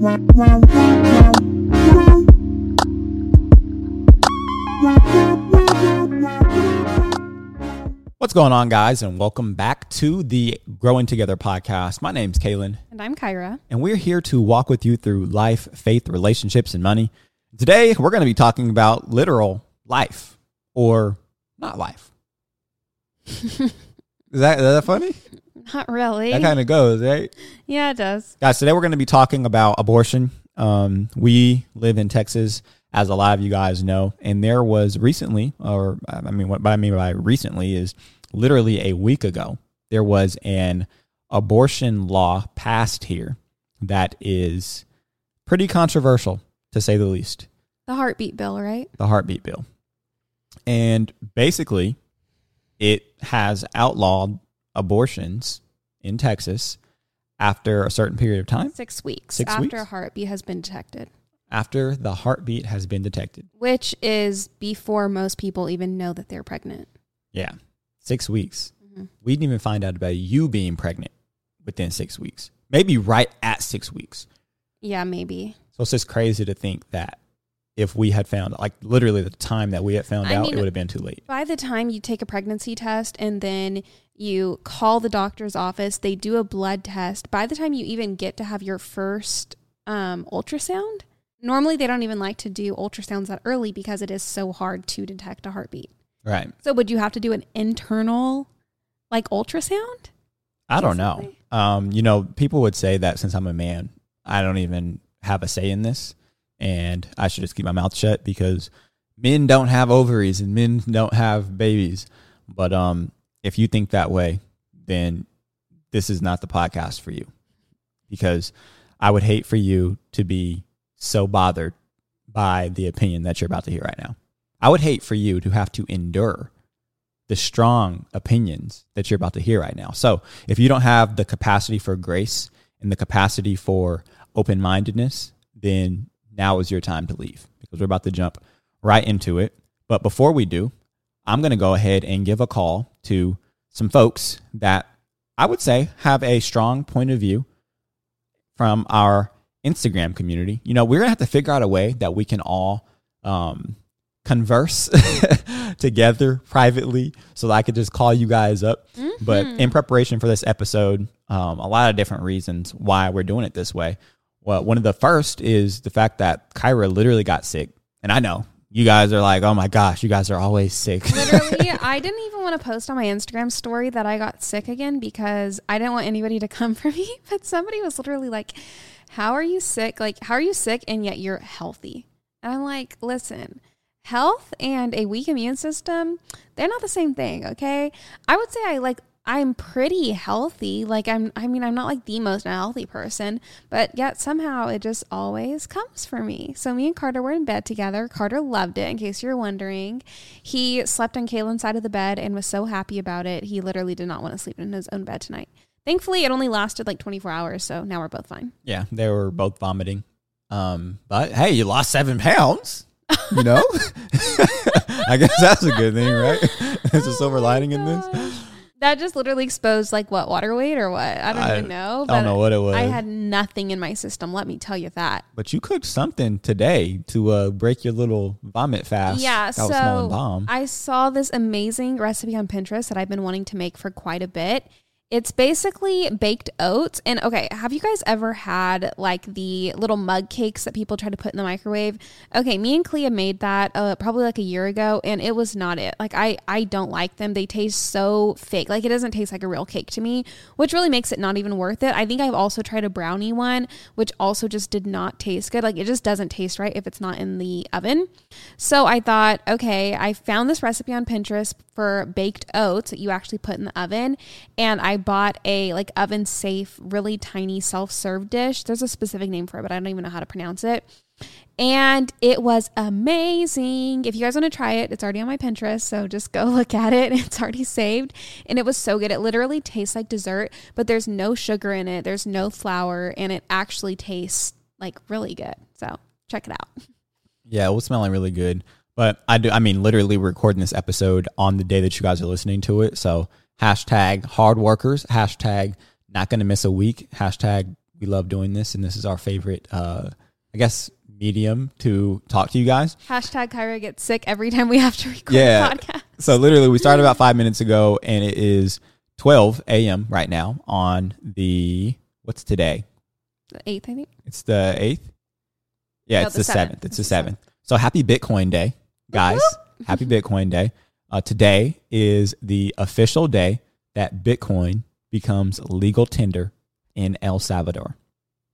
What's going on, guys, and welcome back to the Growing Together podcast. My name's Kaelin, And I'm Kyrah. and we're here to walk with you through life, faith, relationships, and money. Today, we're going to be talking about literal life or not life. is, that, is that funny? Not really. That kind of goes, right? yeah, it does. Guys, today we're going to be talking about abortion. Um, we live in Texas, as a lot of you guys know, and there was recently, or I mean, what I mean by recently is literally a week ago, there was an abortion law passed here that is pretty controversial, to say the least. The heartbeat bill, right? The heartbeat bill. And basically, it has outlawed abortions in Texas after a certain period of time. Six weeks Six after weeks? a heartbeat has been detected, after the heartbeat has been detected. which is before most people even know that they're pregnant. Yeah, six weeks. Mhm. We didn't even find out about you being pregnant within six weeks. Maybe right at six weeks. Yeah, maybe. So it's just crazy to think that if we had found, like literally the time that we had found I out, mean- it would have been too late. By the time you take a pregnancy test and then you call the doctor's office, they do a blood test. By the time you even get to have your first um, ultrasound, normally they don't even like to do ultrasounds that early because it is so hard to detect a heartbeat. Right. So would you have to do an internal like ultrasound? I don't know. Um, you know, people would say that since I'm a man, I don't even have a say in this, and I should just keep my mouth shut because men don't have ovaries and men don't have babies. But um, if you think that way, then this is not the podcast for you, because I would hate for you to be so bothered by the opinion that you're about to hear right now. I would hate for you to have to endure the strong opinions that you're about to hear right now. So, if you don't have the capacity for grace and the capacity for open mindedness, then now is your time to leave because we're about to jump right into it. But before we do, I'm going to go ahead and give a call to some folks that I would say have a strong point of view from our Instagram community. You know, we're going to have to figure out a way that we can all um, converse together privately so that I could just call you guys up. But in preparation for this episode, um, a lot of different reasons why we're doing it this way. Well, one of the first is the fact that Kyrah literally got sick. And I know you guys are like, oh my gosh, you guys are always sick. Literally, I didn't even want to post on my Instagram story that I got sick again because I didn't want anybody to come for me. But somebody was literally like, How are you sick? Like, how are you sick and yet you're healthy? And I'm like, Listen, health and a weak immune system, they're not the same thing, okay? I would say I like, I'm pretty healthy. Like I'm I mean I'm not like the most unhealthy person, but yet somehow it just always comes for me. So me and Carter were in bed together. Carter loved it in case you're wondering. He slept on Kaelin's side of the bed and was so happy about it. He literally did not want to sleep in his own bed tonight. Thankfully, it only lasted like 24 hours, so now we're both fine. yeah, they were both vomiting. Um, but hey, you lost seven pounds. You know, I guess that's a good thing, right? There's a silver lining in this. That just literally exposed like what water weight or what? I don't I- even know. I don't know what it was. I had nothing in my system. Let me tell you that. But you cooked something today to uh, break your little vomit fast. Yeah, so bomb. I saw this amazing recipe on Pinterest that I've been wanting to make for quite a bit. It's basically baked oats. And okay, have you guys ever had like the little mug cakes that people try to put in the microwave? Okay, me and Clea made that uh, probably like a year ago, and it was not it. Like I, I don't like them. They taste so fake. Like it doesn't taste like a real cake to me, which really makes it not even worth it. I think I've also tried a brownie one, which also just did not taste good. Like it just doesn't taste right if it's not in the oven. So I thought, okay, I found this recipe on Pinterest for baked oats that you actually put in the oven, and I bought a like oven safe, really tiny self serve dish. There's a specific name for it, but I don't even know how to pronounce it. And it was amazing. If you guys want to try it, it's already on my Pinterest. So just go look at it. It's already saved. And it was so good. It literally tastes like dessert, but there's no sugar in it, there's no flour, and it actually tastes like really good. So check it out. Yeah, it was smelling really good. But I do. I mean, literally, we're recording this episode on the day that you guys are listening to it. So hashtag hard workers. Hashtag not going to miss a week. Hashtag we love doing this, and this is our favorite, uh, I guess, medium to talk to you guys. Hashtag Kyrah gets sick every time we have to record Yeah. a podcast. So literally, we started about five minutes ago, and it is 12 a.m. right now on the what's today? The eighth, I think. It's the eighth. Yeah, No, it's the the seventh. seventh. It's It's the the seventh. So happy Bitcoin Day, guys! happy Bitcoin Day. Uh, today is the official day that Bitcoin becomes legal tender in El Salvador.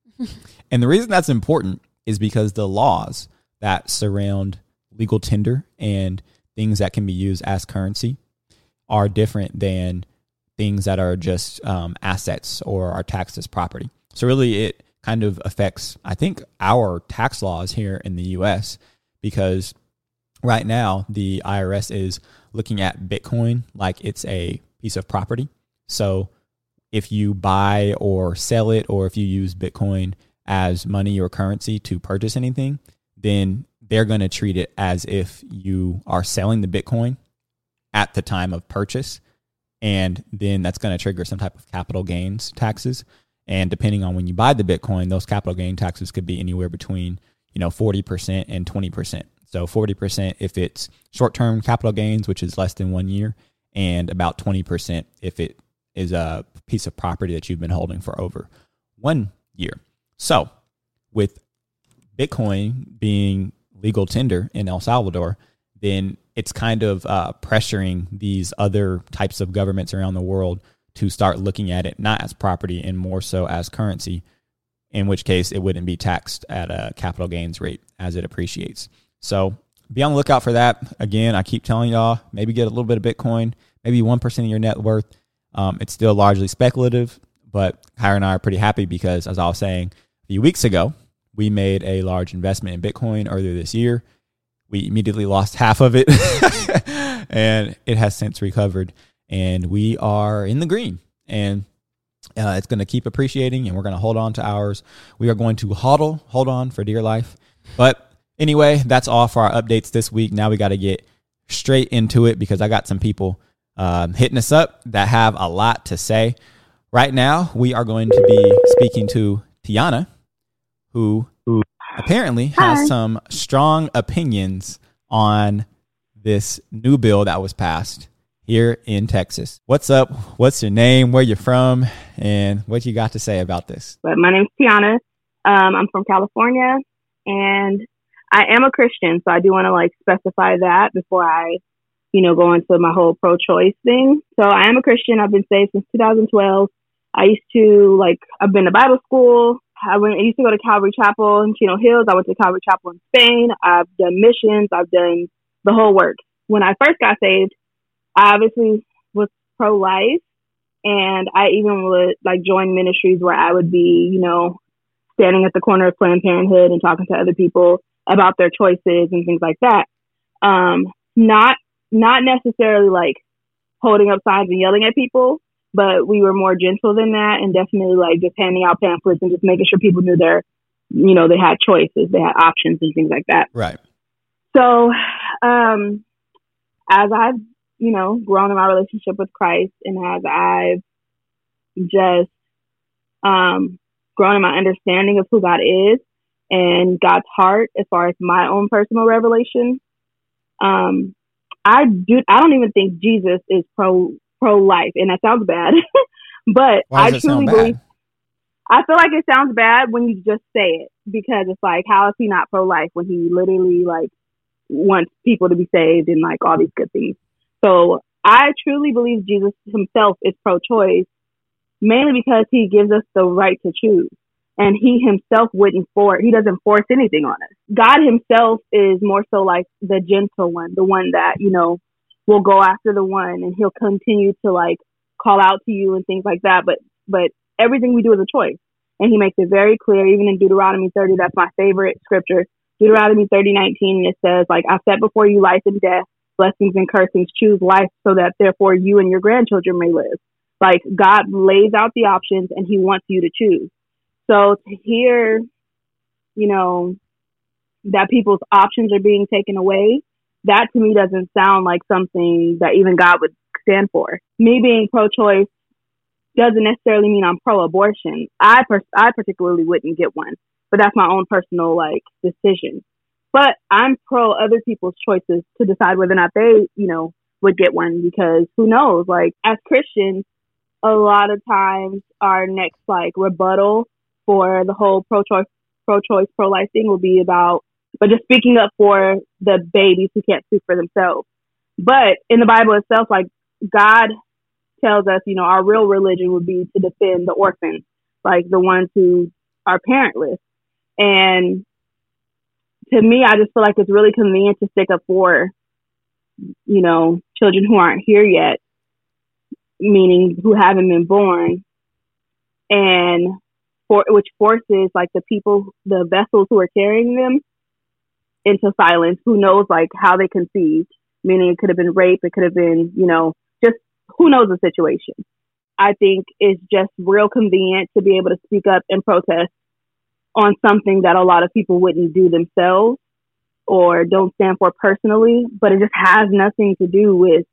and the reason that's important is because the laws that surround legal tender and things that can be used as currency are different than things that are just um, assets or are taxed as property. So really, it kind of affects, I think, our tax laws here in the U.S. because right now the IRS is looking at Bitcoin like it's a piece of property. So if you buy or sell it, or if you use Bitcoin as money or currency to purchase anything, then they're going to treat it as if you are selling the Bitcoin at the time of purchase. And then that's going to trigger some type of capital gains taxes. And depending on when you buy the Bitcoin, those capital gain taxes could be anywhere between, you know, 40% and 20%. So 40% if it's short term capital gains, which is less than one year, and about 20% if it is a piece of property that you've been holding for over one year. So with Bitcoin being legal tender in El Salvador, then it's kind of uh, pressuring these other types of governments around the world to start looking at it not as property and more so as currency, in which case it wouldn't be taxed at a capital gains rate as it appreciates. So be on the lookout for that. Again, I keep telling y'all, maybe get a little bit of Bitcoin, maybe 1% of your net worth. Um, it's still largely speculative, but Kyrah and I are pretty happy because, as I was saying a few weeks ago, we made a large investment in Bitcoin earlier this year. We immediately lost half of it, and it has since recovered. And we are in the green, and uh, it's going to keep appreciating, and we're going to hold on to ours. We are going to hodl, hold on for dear life. But anyway, that's all for our updates this week. Now we got to get straight into it because I got some people um, hitting us up that have a lot to say. Right now, we are going to be speaking to Tiana, who apparently has Hi. some strong opinions on this new bill that was passed here in Texas. What's up? What's your name? Where you're from? And what you got to say about this? But my name's Tiana. Um, I'm from California, and I am a Christian, so I do want to like specify that before I, you know, go into my whole pro-choice thing. So I am a Christian. I've been saved since 2012. I used to like I've been to Bible school. I went. I used to go to Calvary Chapel in Chino Hills. I went to Calvary Chapel in Spain. I've done missions. I've done the whole work. When I first got saved, I obviously was pro-life, and I even would like join ministries where I would be, you know, standing at the corner of Planned Parenthood and talking to other people about their choices and things like that. Um, not not necessarily like holding up signs and yelling at people, but we were more gentle than that, and definitely like just handing out pamphlets and just making sure people knew their, you know, they had choices, they had options and things like that. Right. So, um, as I've, you know, grown in my relationship with Christ and as I've just um, grown in my understanding of who God is and God's heart as far as my own personal revelation, um, I do. I don't even think Jesus is pro pro life, and that sounds bad, but I truly believe. I feel like it sounds bad when you just say it because it's like, how is he not pro life when he literally like wants people to be saved and like all these good things. So I truly believe Jesus himself is pro choice, mainly because he gives us the right to choose. And he himself wouldn't force, he doesn't force anything on us. God himself is more so like the gentle one, the one that, you know, will go after the one and he'll continue to like call out to you and things like that. But, but everything we do is a choice. And he makes it very clear, even in Deuteronomy 30, that's my favorite scripture. Deuteronomy 30, 19, it says, like, I've set before you life and death, blessings and cursings. Choose life so that therefore you and your grandchildren may live. Like, God lays out the options and he wants you to choose. So to hear, you know, that people's options are being taken away, that to me doesn't sound like something that even God would stand for. Me being pro choice, doesn't necessarily mean I'm pro-abortion. I pers- I particularly wouldn't get one, but that's my own personal like decision. But I'm pro other people's choices to decide whether or not they, you know, would get one because who knows? Like as Christians, a lot of times our next like rebuttal for the whole pro-choice, pro-choice, pro-life thing will be about, but just speaking up for the babies who can't speak for themselves. But in the Bible itself, like God tells us, you know, our real religion would be to defend the orphans, like the ones who are parentless. And to me, I just feel like it's really convenient to stick up for, you know, children who aren't here yet, meaning who haven't been born, and for which forces like the people, the vessels who are carrying them into silence. Who knows like how they conceived? Meaning it could have been rape, it could have been, you know, just who knows the situation. I think it's just real convenient to be able to speak up and protest on something that a lot of people wouldn't do themselves or don't stand for personally, but it just has nothing to do with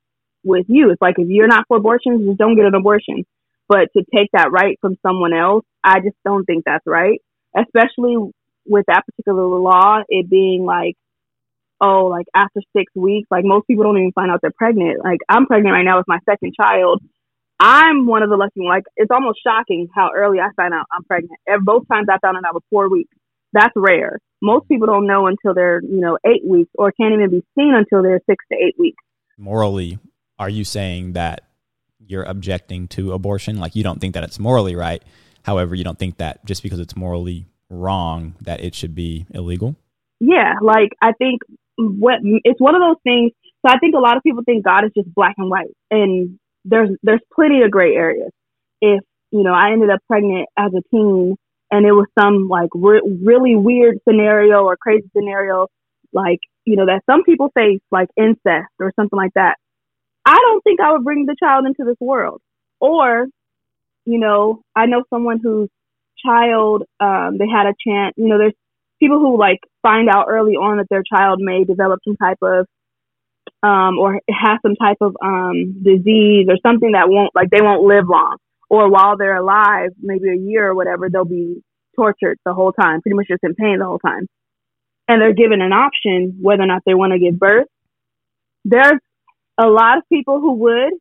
with you. It's like if you're not for abortions, just don't get an abortion. But to take that right from someone else, I just don't think that's right. Especially with that particular law, it being like, oh, like after six weeks, like most people don't even find out they're pregnant. Like I'm pregnant right now with my second child. I'm one of the lucky ones. Like it's almost shocking how early I find out I'm pregnant. Both times I found out I was four weeks. That's rare. Most people don't know until they're, you know, eight weeks or can't even be seen until they're six to eight weeks. Morally, are you saying that you're objecting to abortion? Like you don't think that it's morally right. However, you don't think that just because it's morally wrong that it should be illegal? Yeah, like I think what it's one of those things. So I think a lot of people think God is just black and white, and there's there's plenty of gray areas. If you know, I ended up pregnant as a teen, and it was some like re- really weird scenario or crazy scenario, like you know that some people face, like incest or something like that. I don't think I would bring the child into this world. Or, you know, I know someone whose child um, they had a chance. You know, there's people who like find out early on that their child may develop some type of um, or have some type of um, disease or something that won't like they won't live long. Or while they're alive, maybe a year or whatever, they'll be tortured the whole time, pretty much just in pain the whole time. And they're given an option whether or not they want to give birth. There's a lot of people who would.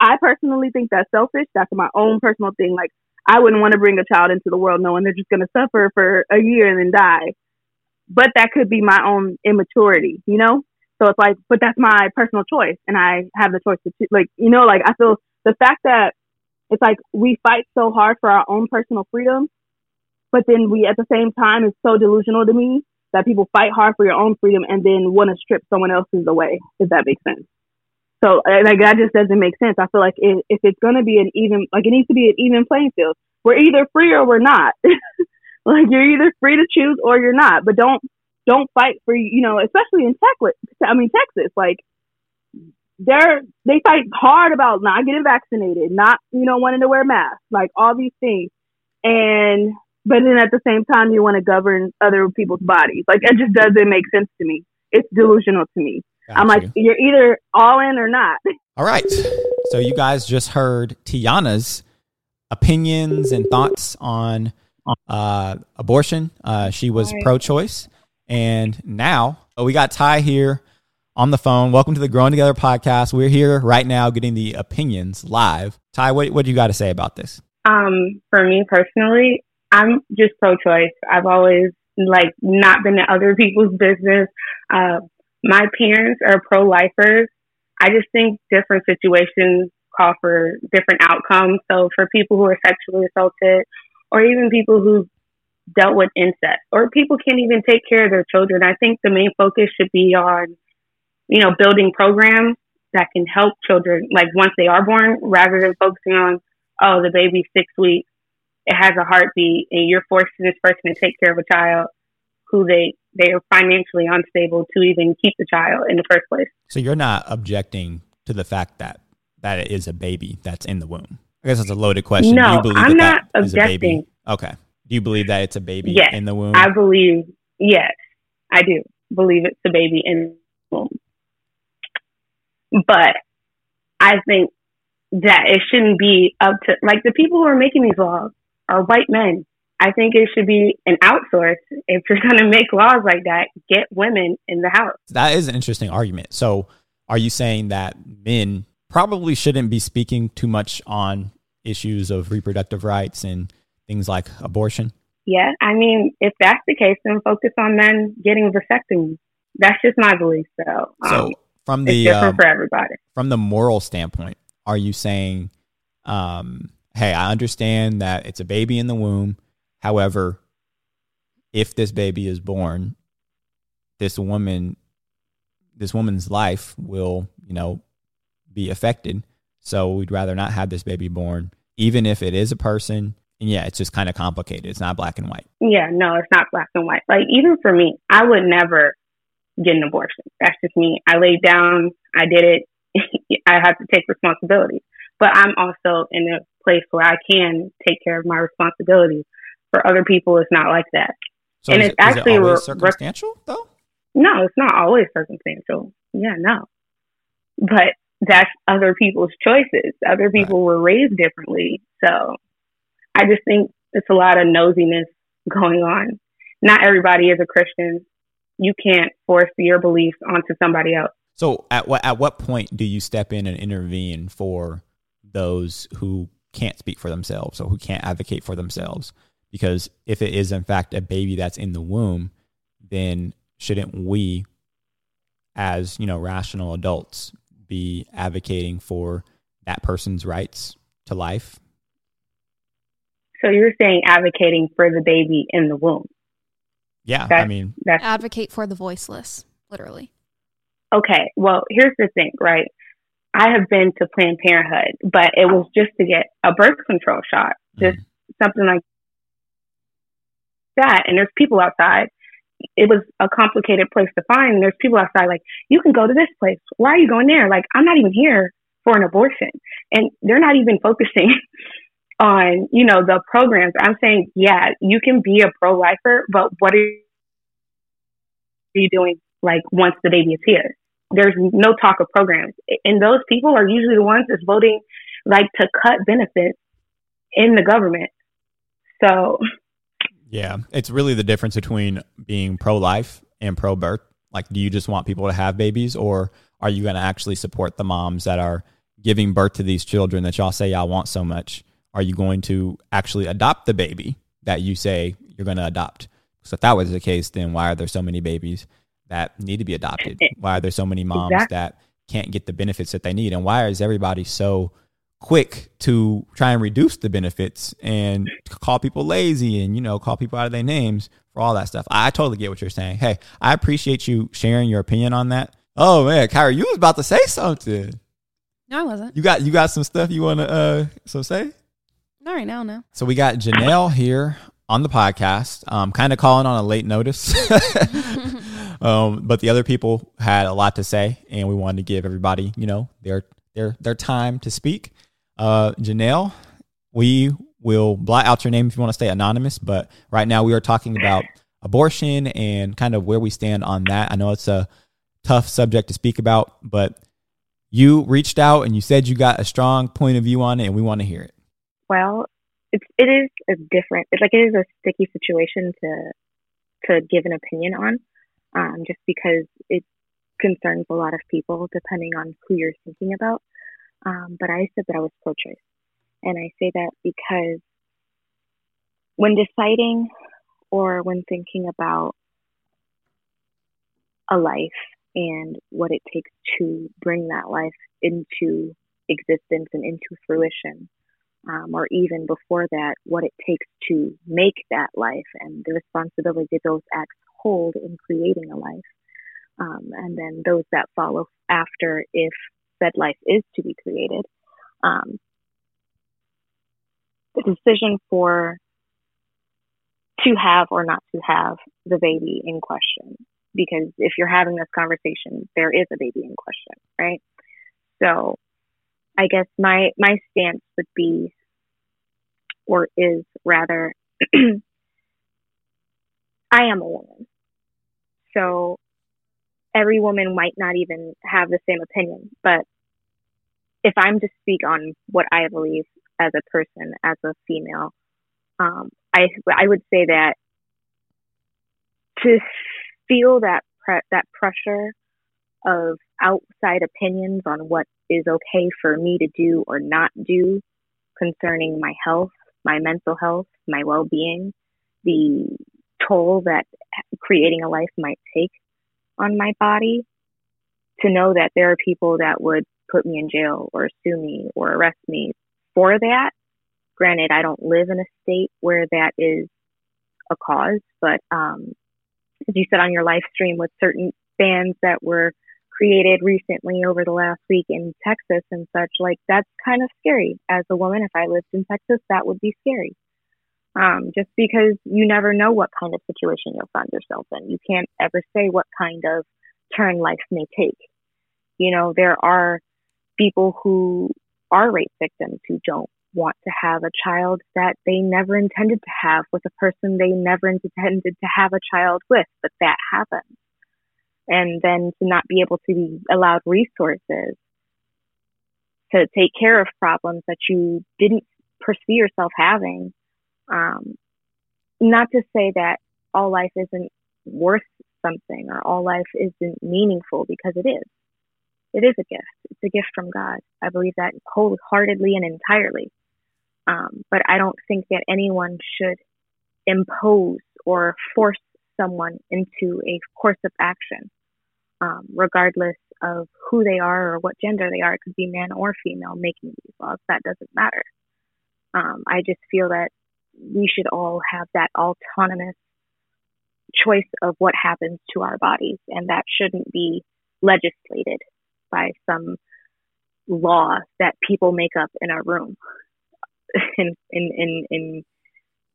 I personally think that's selfish. That's my own personal thing. Like, I wouldn't want to bring a child into the world knowing they're just going to suffer for a year and then die. But that could be my own immaturity, you know? So it's like, but that's my personal choice. And I have the choice to, like, you know, like, I feel the fact that it's like we fight so hard for our own personal freedom, but then we at the same time is so delusional to me that people fight hard for your own freedom and then want to strip someone else's away, if that makes sense. So like that just doesn't make sense. I feel like if, if it's going to be an even, like it needs to be an even playing field. We're either free or we're not. like you're either free to choose or you're not. But don't don't fight for you know, especially in Texas. I mean Texas, like they're they fight hard about not getting vaccinated, not you know wanting to wear masks, like all these things. And but then at the same time, you want to govern other people's bodies. Like it just doesn't make sense to me. It's delusional to me. Got I'm you. like, you're either all in or not. All right. So you guys just heard Tiana's opinions and thoughts on uh, abortion. Uh, she was right. pro-choice, and now we got Ty here on the phone. Welcome to the Growing Together podcast. We're here right now getting the opinions live. Ty, what what do you got to say about this? Um, for me personally, I'm just pro-choice. I've always like not been in other people's business. Uh, my parents are pro lifers. I just think different situations call for different outcomes. So for people who are sexually assaulted, or even people who dealt with incest, or people can't even take care of their children, I think the main focus should be on, you know, building programs that can help children, like once they are born, rather than focusing on, oh, the baby's six weeks, it has a heartbeat, and you're forcing this person to take care of a child who they they are financially unstable to even keep the child in the first place. So you're not objecting to the fact that that it is a baby that's in the womb. I guess that's a loaded question. No, I'm not that objecting. Okay. Do you believe that it's a baby yes, in the womb? I believe. Yes, I do believe it's a baby in the womb. But I think that it shouldn't be up to like the people who are making these laws are white men. I think it should be an outsource. If you're going to make laws like that, get women in the house. That is an interesting argument. So, are you saying that men probably shouldn't be speaking too much on issues of reproductive rights and things like abortion? Yeah, I mean, if that's the case, then focus on men getting vasectomies. That's just my belief. So, um, so from the different um, for everybody. From the moral standpoint, are you saying, um, "Hey, I understand that it's a baby in the womb. However, if this baby is born, this woman, this woman's life will, you know, be affected. So we'd rather not have this baby born, even if it is a person." And yeah, it's just kind of complicated. It's not black and white. Yeah, no, it's not black and white. Like even for me, I would never get an abortion. That's just me. I laid down, I did it. I have to take responsibility. But I'm also in a place where I can take care of my responsibilities. For other people, it's not like that. So and it's actually it re- circumstantial, though. No, it's not always circumstantial. Yeah, no. But that's other people's choices. Other people right. were raised differently. So I just think it's a lot of nosiness going on. Not everybody is a Christian you can't force your beliefs onto somebody else. So at what at what point do you step in and intervene for those who can't speak for themselves or who can't advocate for themselves? Because if it is in fact a baby that's in the womb, then shouldn't we as, you know, rational adults be advocating for that person's rights to life? So you're saying advocating for the baby in the womb. Yeah, that's, I mean, that's, advocate for the voiceless, literally. Okay, well, here's the thing, right? I have been to Planned Parenthood, but it was just to get a birth control shot, just mm-hmm. something like that. And there's people outside. It was a complicated place to find. There's people outside, like, you can go to this place. Why are you going there? Like, I'm not even here for an abortion. And they're not even focusing on, you know, the programs. I'm saying, yeah, you can be a pro lifer, but what are you doing like once the baby is here? There's no talk of programs. And those people are usually the ones that's voting like to cut benefits in the government. So Yeah. It's really the difference between being pro life and pro birth. Like do you just want people to have babies or are you gonna actually support the moms that are giving birth to these children that y'all say y'all want so much? Are you going to actually adopt the baby that you say you're going to adopt? So if that was the case, then why are there so many babies that need to be adopted? Eh, why are there so many moms exactly. that can't get the benefits that they need? And why is everybody so quick to try and reduce the benefits and call people lazy and you know call people out of their names for all that stuff? I totally get what you're saying. Hey, I appreciate you sharing your opinion on that. Oh man, Kyrie, you was about to say something. No, I wasn't. You got you got some stuff you want to uh so say? Not right now, no. So we got Janelle here on the podcast, um, kind of calling on a late notice. um, but the other people had a lot to say, and we wanted to give everybody, you know, their their their time to speak. Uh, Janelle, we will blot out your name if you want to stay anonymous, but right now we are talking about abortion and kind of where we stand on that. I know it's a tough subject to speak about, but you reached out and you said you got a strong point of view on it, and we want to hear it well, it's it is a different. It's like it is a sticky situation to to give an opinion on, um, just because it concerns a lot of people depending on who you're thinking about. Um, but I said that I was pro-choice, and I say that because when deciding or when thinking about a life and what it takes to bring that life into existence and into fruition, um, or even before that, what it takes to make that life and the responsibility that those acts hold in creating a life. Um, and then those that follow after if said life is to be created. Um, the decision for to have or not to have the baby in question. Because if you're having this conversation, there is a baby in question, right? So I guess my my stance would be, or is rather, I am a woman, so every woman might not even have the same opinion, but if I'm to speak on what I believe as a person, as a female, um, I I would say that to feel that pre- that pressure of outside opinions on what is okay for me to do or not do concerning my health, my mental health, my well-being, the toll that creating a life might take on my body to know that there are people that would put me in jail or sue me or arrest me for that. Granted, I don't live in a state where that is a cause, but um, as you said on your live stream with certain bands that were created recently over the last week in Texas and such, like that's kind of scary. As a woman, if I lived in Texas, that would be scary. Um, just because you never know what kind of situation you'll find yourself in. You can't ever say what kind of turn life may take. You know, there are people who are rape victims who don't want to have a child that they never intended to have with a person they never intended to have a child with, but that happens. And then to not be able to be allowed resources to take care of problems that you didn't perceive yourself having. Um, not to say that all life isn't worth something or all life isn't meaningful because it is. It is a gift. It's a gift from God. I believe that wholeheartedly and entirely. Um, but I don't think that anyone should impose or force someone into a course of action, um, regardless of who they are or what gender they are. It could be man or female making these laws. That doesn't matter. Um, I just feel that we should all have that autonomous choice of what happens to our bodies, and that shouldn't be legislated by some law that people make up in a room in in in, in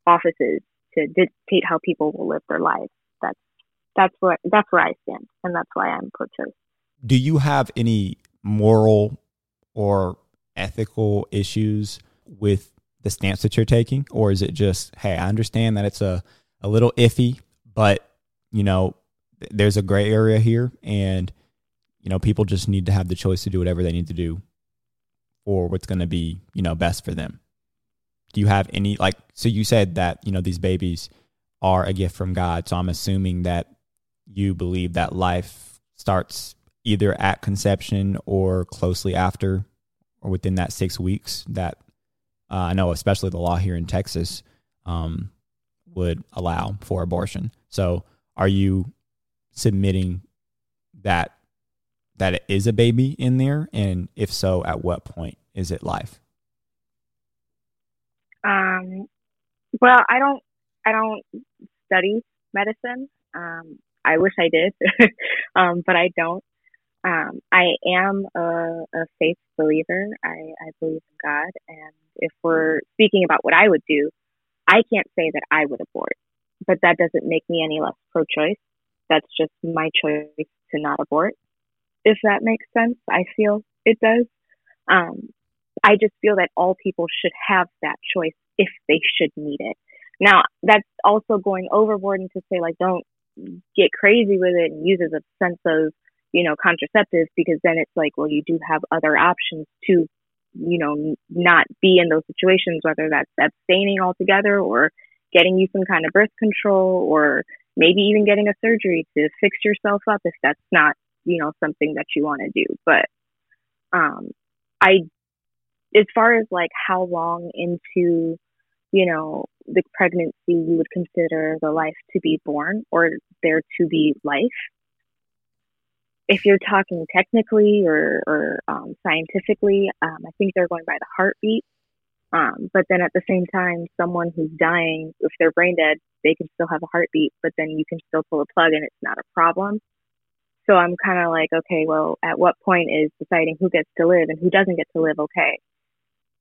offices to dictate how people will live their lives. That's that's where that's where I stand, and that's why I'm pro-choice. Do you have any moral or ethical issues with the stance that you're taking, or is it just, hey, I understand that it's a a little iffy, but you know, there's a gray area here, and you know, people just need to have the choice to do whatever they need to do for what's going to be, you know, best for them. Do you have any like? So you said that you know these babies are a gift from God. So I'm assuming that you believe that life starts either at conception or closely after, or within that six weeks. That uh, I know, especially the law here in Texas, um, would allow for abortion. So are you submitting that that it is a baby in there? And if so, at what point is it life? Um, well, I don't, I don't study medicine. Um, I wish I did, um, but I don't. Um, I am a, a faith believer. I, I believe in God, and if we're speaking about what I would do, I can't say that I would abort, but that doesn't make me any less pro-choice. That's just my choice to not abort if that makes sense. I feel it does. Um, I just feel that all people should have that choice if they should need it. Now, that's also going overboard and to say, like, don't get crazy with it and use as a sense of, you know, contraceptives because then it's like, well, you do have other options to, you know, not be in those situations, whether that's abstaining altogether or getting you some kind of birth control or maybe even getting a surgery to fix yourself up if that's not you know something that you want to do. But um i as far as like how long into you know the pregnancy you would consider the life to be born or there to be life if you're talking technically or, or um, scientifically um, i think they're going by the heartbeat um, but then at the same time someone who's dying if they're brain dead they can still have a heartbeat but then you can still pull a plug and it's not a problem so I'm kind of like, okay, well, at what point is deciding who gets to live and who doesn't get to live okay?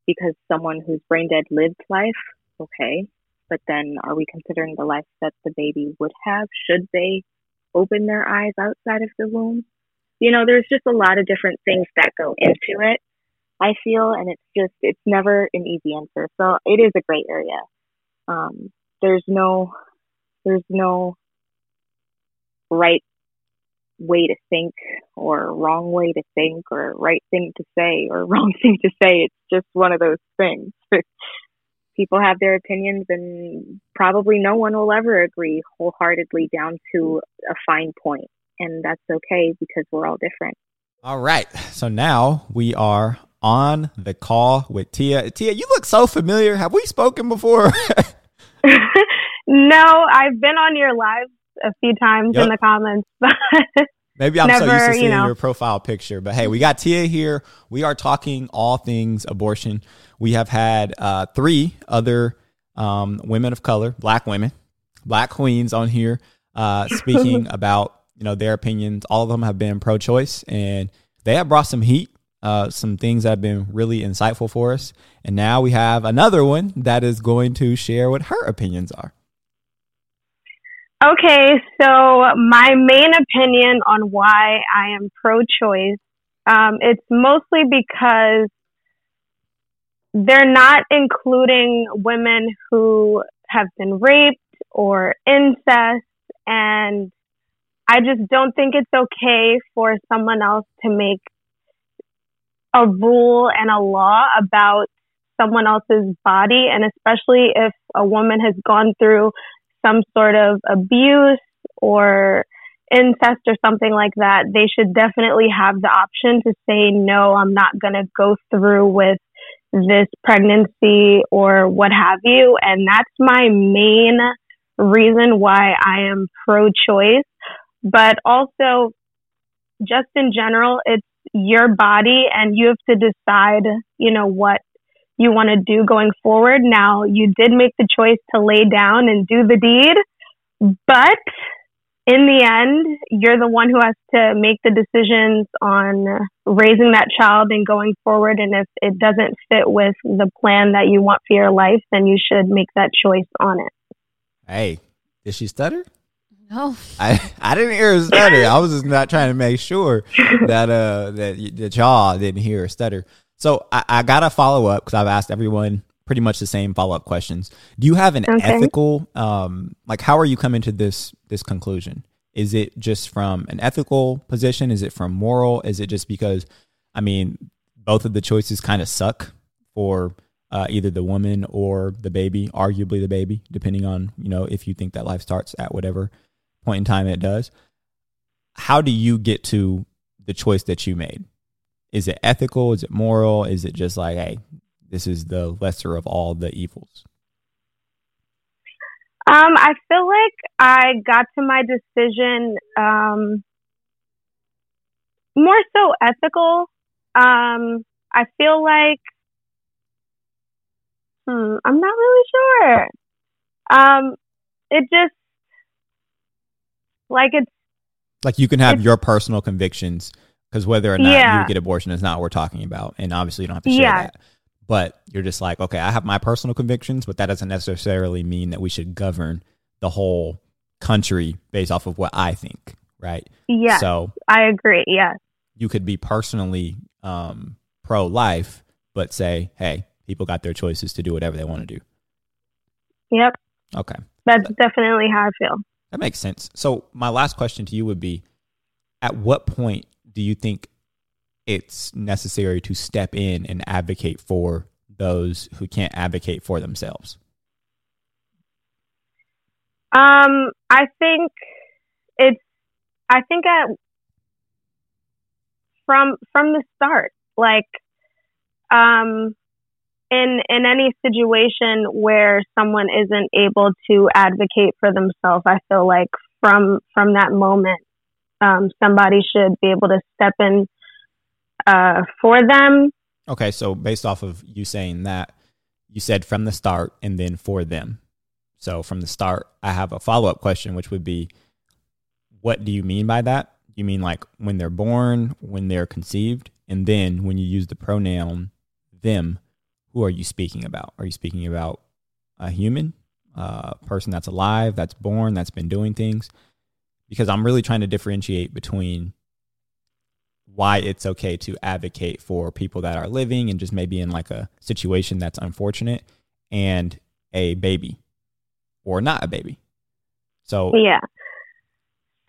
Because someone who's brain dead lived life, okay. But then are we considering the life that the baby would have should they open their eyes outside of the womb? You know, there's just a lot of different things that go into it, I feel, and it's just, it's never an easy answer. So it is a great area. Um, there's no, there's no right way to think or wrong way to think or right thing to say or wrong thing to say. It's just one of those things. People have their opinions and probably no one will ever agree wholeheartedly down to a fine point. And that's okay because we're all different. All right. So now we are on the call with Tia. Tia, you look so familiar. Have we spoken before? no, I've been on your live a few times yep. in the comments, but maybe I'm never, so used to seeing you know. your profile picture. But hey, we got Tia here. We are talking all things abortion. We have had uh, three other um, women of color, black women, black queens on here uh, speaking about you know their opinions. All of them have been pro-choice, and they have brought some heat. Uh, some things that have been really insightful for us. And now we have another one that is going to share what her opinions are. Okay, so my main opinion on why I am pro-choice, um, it's mostly because they're not including women who have been raped or incest, and I just don't think it's okay for someone else to make a rule and a law about someone else's body, and especially if a woman has gone through some sort of abuse or incest or something like that, they should definitely have the option to say, no, I'm not going to go through with this pregnancy or what have you. And that's my main reason why I am pro choice. But also, just in general, it's your body and you have to decide, you know, what you want to do going forward. Now, you did make the choice to lay down and do the deed, but in the end, you're the one who has to make the decisions on raising that child and going forward. And if it doesn't fit with the plan that you want for your life, then you should make that choice on it. Hey, did she stutter? No, I I didn't hear her stutter. I was just not trying to make sure that uh that that y'all didn't hear her stutter. So I, I got a follow up because I've asked everyone pretty much the same follow up questions. Do you have an okay. ethical um like how are you coming to this this conclusion? Is it just from an ethical position? Is it from moral? Is it just because I mean both of the choices kind of suck for uh, either the woman or the baby, arguably the baby, depending on you know if you think that life starts at whatever point in time it does. How do you get to the choice that you made? Is it ethical? Is it moral? Is it just like, hey, this is the lesser of all the evils? Um, I feel like I got to my decision um, more so ethical. Um, I feel like hmm, I'm not really sure. Um, it just like it's like you can have your personal convictions because whether or not yeah. you get abortion is not what we're talking about, and obviously you don't have to share yeah. that. But you're just like, okay, I have my personal convictions, but that doesn't necessarily mean that we should govern the whole country based off of what I think, right? Yeah. So I agree. Yes. You could be personally um, pro life, but say, hey, people got their choices to do whatever they want to do. Yep. Okay. That's definitely how I feel. That makes sense. So my last question to you would be at what point do you think it's necessary to step in and advocate for those who can't advocate for themselves? Um, I think it's I think at from from the start, like um in in any situation where someone isn't able to advocate for themselves, I feel like from from that moment um, somebody should be able to step in uh, for them. Okay, so based off of you saying that, you said from the start and then for them. So from the start, I have a follow up question, which would be, what do you mean by that? You mean like when they're born, when they're conceived, and then when you use the pronoun them, who are you speaking about? Are you speaking about a human, a person that's alive, that's born, that's been doing things? because I'm really trying to differentiate between why it's okay to advocate for people that are living and just maybe in like a situation that's unfortunate and a baby or not a baby. So yeah.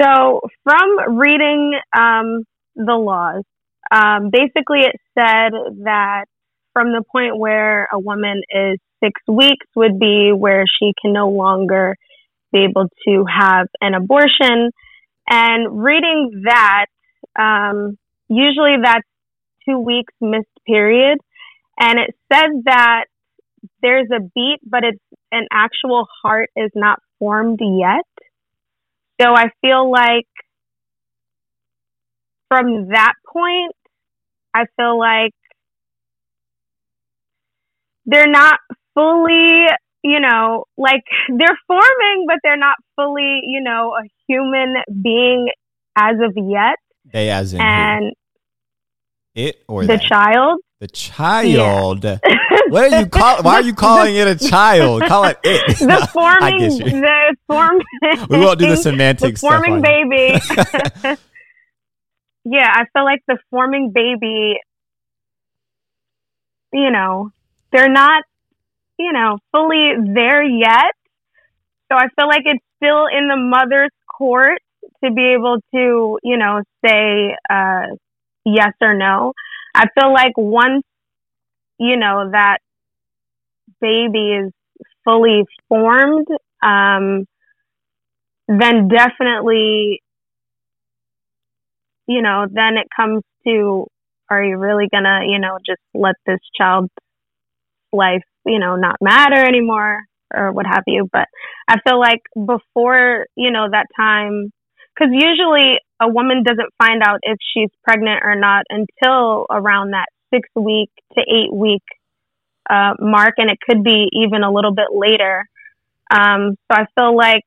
So, from reading um, the laws, um, basically it said that from the point where a woman is six weeks would be where she can no longer be able to have an abortion. And reading that, um, usually that's two weeks missed period. And it said that there's a beat, but it's an actual heart is not formed yet. So I feel like from that point, I feel like they're not fully, you know, like they're forming, but they're not fully, you know, a human being as of yet. They as in And who? it or the child. The child. What are you call? Why are you calling it a child? Call it it. the forming, the forming. We won't do the the semantics. stuff forming baby. yeah, I feel like the forming baby, you know, they're not, you know, fully there yet. So I feel like it's still in the mother's court to be able to, you know, say uh, yes or no. I feel like once, you know, that baby is fully formed, um, then definitely you know, then it comes to, are you really gonna, you know, just let this child's life, you know, not matter anymore or what have you? But I feel like before, you know, that time, because usually a woman doesn't find out if she's pregnant or not until around that six week to eight week uh, mark, and it could be even a little bit later. Um, so I feel like,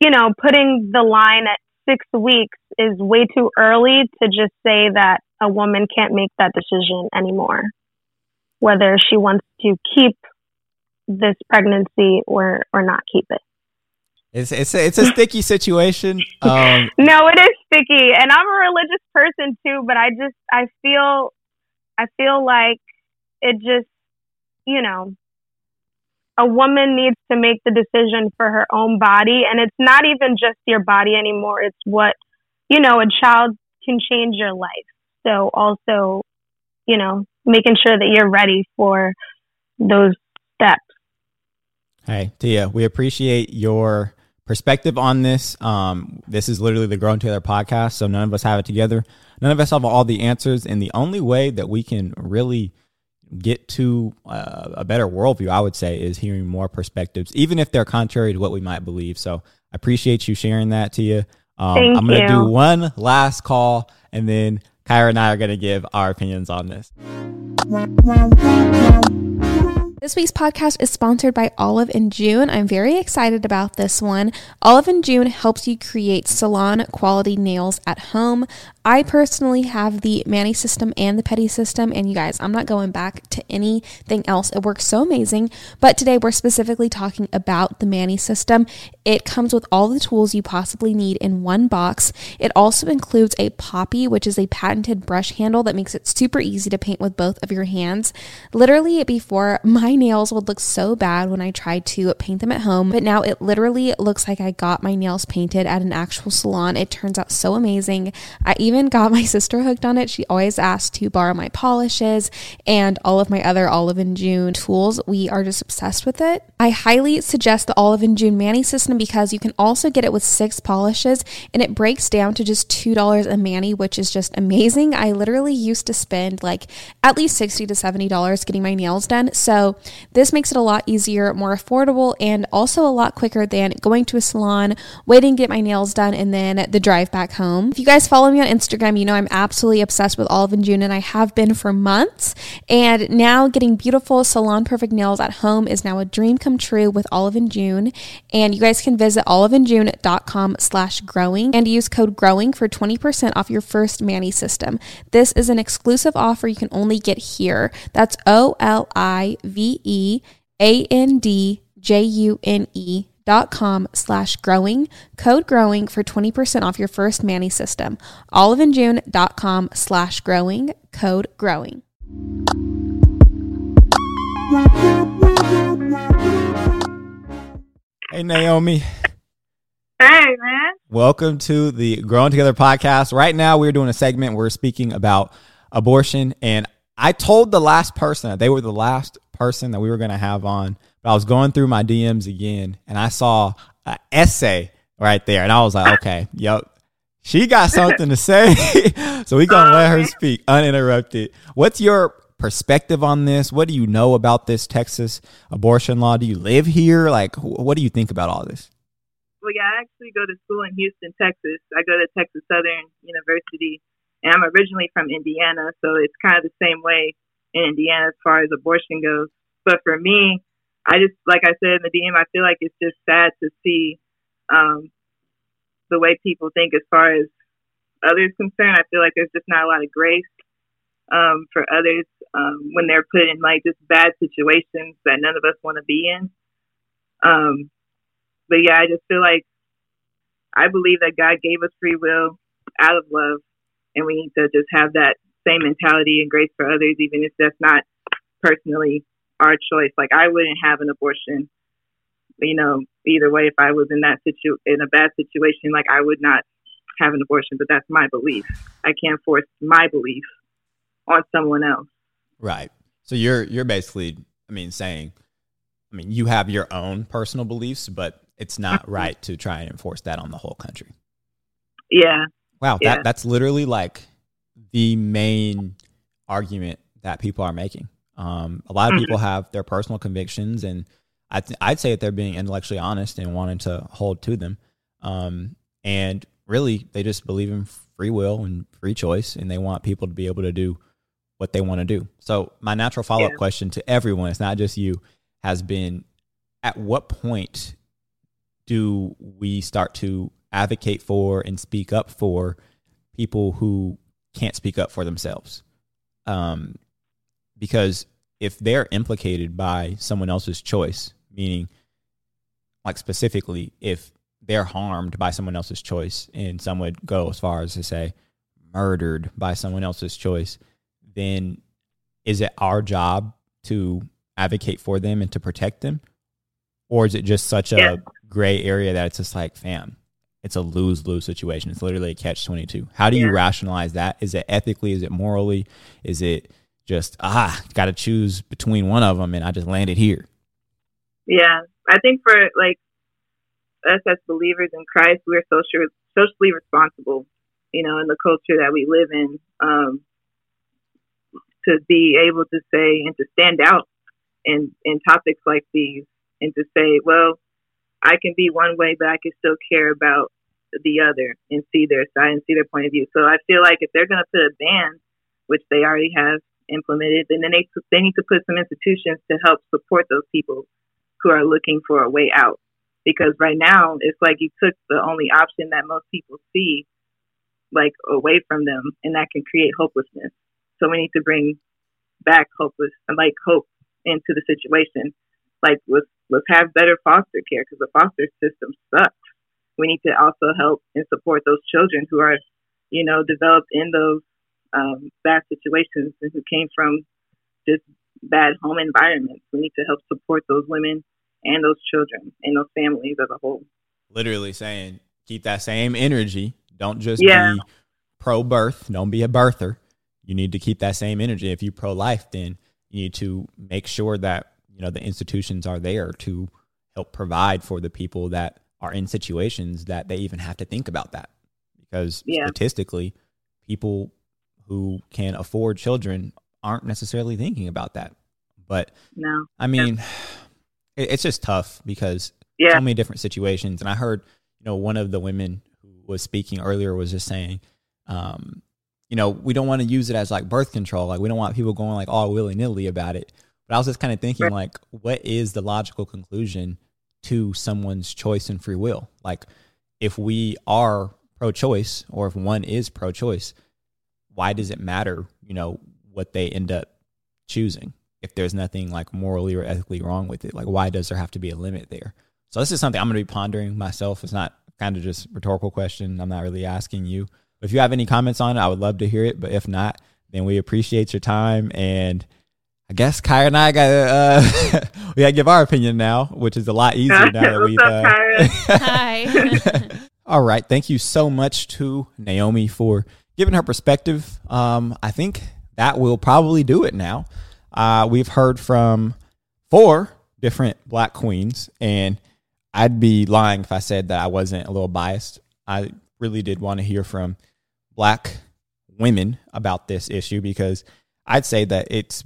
you know, putting the line at six weeks is way too early to just say that a woman can't make that decision anymore, whether she wants to keep this pregnancy or or not keep it. It's it's a, it's a sticky situation. Um, No, it is sticky, and I'm a religious person too. But I just I feel I feel like it just you know a woman needs to make the decision for her own body, and it's not even just your body anymore. It's what you know a child can change your life. So also, you know, making sure that you're ready for those steps. Hey, Tia, we appreciate your perspective on this. Um, this is literally the Growing Together podcast, so none of us have it together. None of us have all the answers, and the only way that we can really get to uh, a better worldview, I would say, is hearing more perspectives, even if they're contrary to what we might believe. So I appreciate you sharing that, Tia. Um, Thank I'm going to do one last call, and then Kyrah and I are going to give our opinions on this. This week's podcast is sponsored by Olive and June. I'm very excited about this one. Olive and June helps you create salon quality nails at home. I personally have the Mani system and the Pedi system, and you guys, I'm not going back to anything else. It works so amazing. But today we're specifically talking about the Mani system. It comes with all the tools you possibly need in one box. It also includes a poppy, which is a patented brush handle that makes it super easy to paint with both of your hands. Literally, before my nails would look so bad when I tried to paint them at home, but now it literally looks like I got my nails painted at an actual salon. It turns out so amazing. I even got my sister hooked on it. She always asked to borrow my polishes and all of my other Olive and June tools. We are just obsessed with it. I highly suggest the Olive and June Mani system because you can also get it with six polishes and it breaks down to just $2 a Mani, which is just amazing. I literally used to spend like at least 60 to $70 getting my nails done. So this makes it a lot easier, more affordable, and also a lot quicker than going to a salon, waiting to get my nails done, and then the drive back home. If you guys follow me on Instagram, you know I'm absolutely obsessed with Olive and June, and I have been for months. And now getting beautiful salon perfect nails at home is now a dream come true with Olive and June. And you guys can visit oliveandjune.com slash growing and use code growing for 20% off your first Mani system. This is an exclusive offer you can only get here. That's O L I V E A N D J U N E dot com slash growing code growing for 20% off your first mani system oliveandjune.com slash growing code growing Hey, Naomi. Hey, man. Welcome to the Growing Together podcast. Right now, we're doing a segment. We're speaking about abortion. And I told the last person that they were the last person that we were going to have on. But I was going through my DMs again and I saw an essay right there. And I was like, okay, yep. She got something to say. so we going to let her speak uninterrupted. What's your perspective on this? What do you know about this Texas abortion law? Do you live here? Like, what do you think about all this? Well, yeah, I actually go to school in Houston, Texas. I go to Texas Southern University, and I'm originally from Indiana, so it's kind of the same way in Indiana as far as abortion goes. But for me, I just, like I said in the DM, I feel like it's just sad to see um, the way people think as far as others concerned. I feel like there's just not a lot of grace um, for others um, when they're put in like just bad situations that none of us want to be in. Um, but yeah, I just feel like I believe that God gave us free will out of love, and we need to just have that same mentality and grace for others, even if that's not personally our choice. Like I wouldn't have an abortion, you know, either way. If I was in that situ in a bad situation, like I would not have an abortion. But that's my belief. I can't force my belief on someone else. Right. So you're you're basically, I mean, saying, I mean, you have your own personal beliefs, but it's not mm-hmm. right to try and enforce that on the whole country. Yeah. Wow, yeah. that that's literally like the main argument that people are making. Um, a lot of people mm-hmm. have their personal convictions, and I th- I'd say that they're being intellectually honest and wanting to hold to them. Um, and really, they just believe in free will and free choice, and they want people to be able to do what they want to do. So, my natural follow up yeah. question to everyone, it's not just you, has been: At what point do we start to advocate for and speak up for people who can't speak up for themselves? Um, because if they're implicated by someone else's choice, meaning like specifically if they're harmed by someone else's choice, and some would go as far as to say murdered by someone else's choice, then is it our job to advocate for them and to protect them? Or is it just such a gray area that it's just like, fam, it's a lose lose situation. It's literally a catch 22. How do you rationalize that? Is it ethically? Is it morally? Is it just, ah, got to choose between one of them and I just landed here? Yeah. I think for like us as believers in Christ, we're social, socially responsible, you know, in the culture that we live in, um, to be able to say and to stand out in, in topics like these and to say, well, I can be one way, but I can still care about the other and see their side and see their point of view. So I feel like if they're going to put a ban, which they already have implemented, and then they they need to put some institutions to help support those people who are looking for a way out. Because right now it's like you took the only option that most people see, like away from them, and that can create hopelessness. So we need to bring back hopeless like hope into the situation. Like with let's have better foster care because the foster system sucks. We need to also help and support those children who are, you know, developed in those um, bad situations and who came from just bad home environments. We need to help support those women and those children and those families as a whole. Literally saying, keep that same energy. Don't just yeah. be pro birth. Don't be a birther. You need to keep that same energy. If you pro life, then you need to make sure that you know the institutions are there to help provide for the people that are in situations that they even have to think about that because yeah. statistically people who can afford children aren't necessarily thinking about that but no i mean yeah. it's just tough because yeah. so many different situations and i heard you know one of the women who was speaking earlier was just saying um, you know we don't want to use it as like birth control like we don't want people going like all willy-nilly about it but I was just kind of thinking, like, what is the logical conclusion to someone's choice and free will? Like, if we are pro choice or if one is pro choice, why does it matter, you know, what they end up choosing if there's nothing like morally or ethically wrong with it? Like, why does there have to be a limit there? So, this is something I'm going to be pondering myself. It's not kind of just rhetorical question. I'm not really asking you. But if you have any comments on it, I would love to hear it. But if not, then we appreciate your time and I guess Kyrah and I got uh, we got to give our opinion now, which is a lot easier now that we've. Uh, Hi. All right. Thank you so much to Naomi for giving her perspective. Um, I think that will probably do it now. Uh, we've heard from four different black queens, and I'd be lying if I said that I wasn't a little biased. I really did want to hear from black women about this issue because I'd say that it's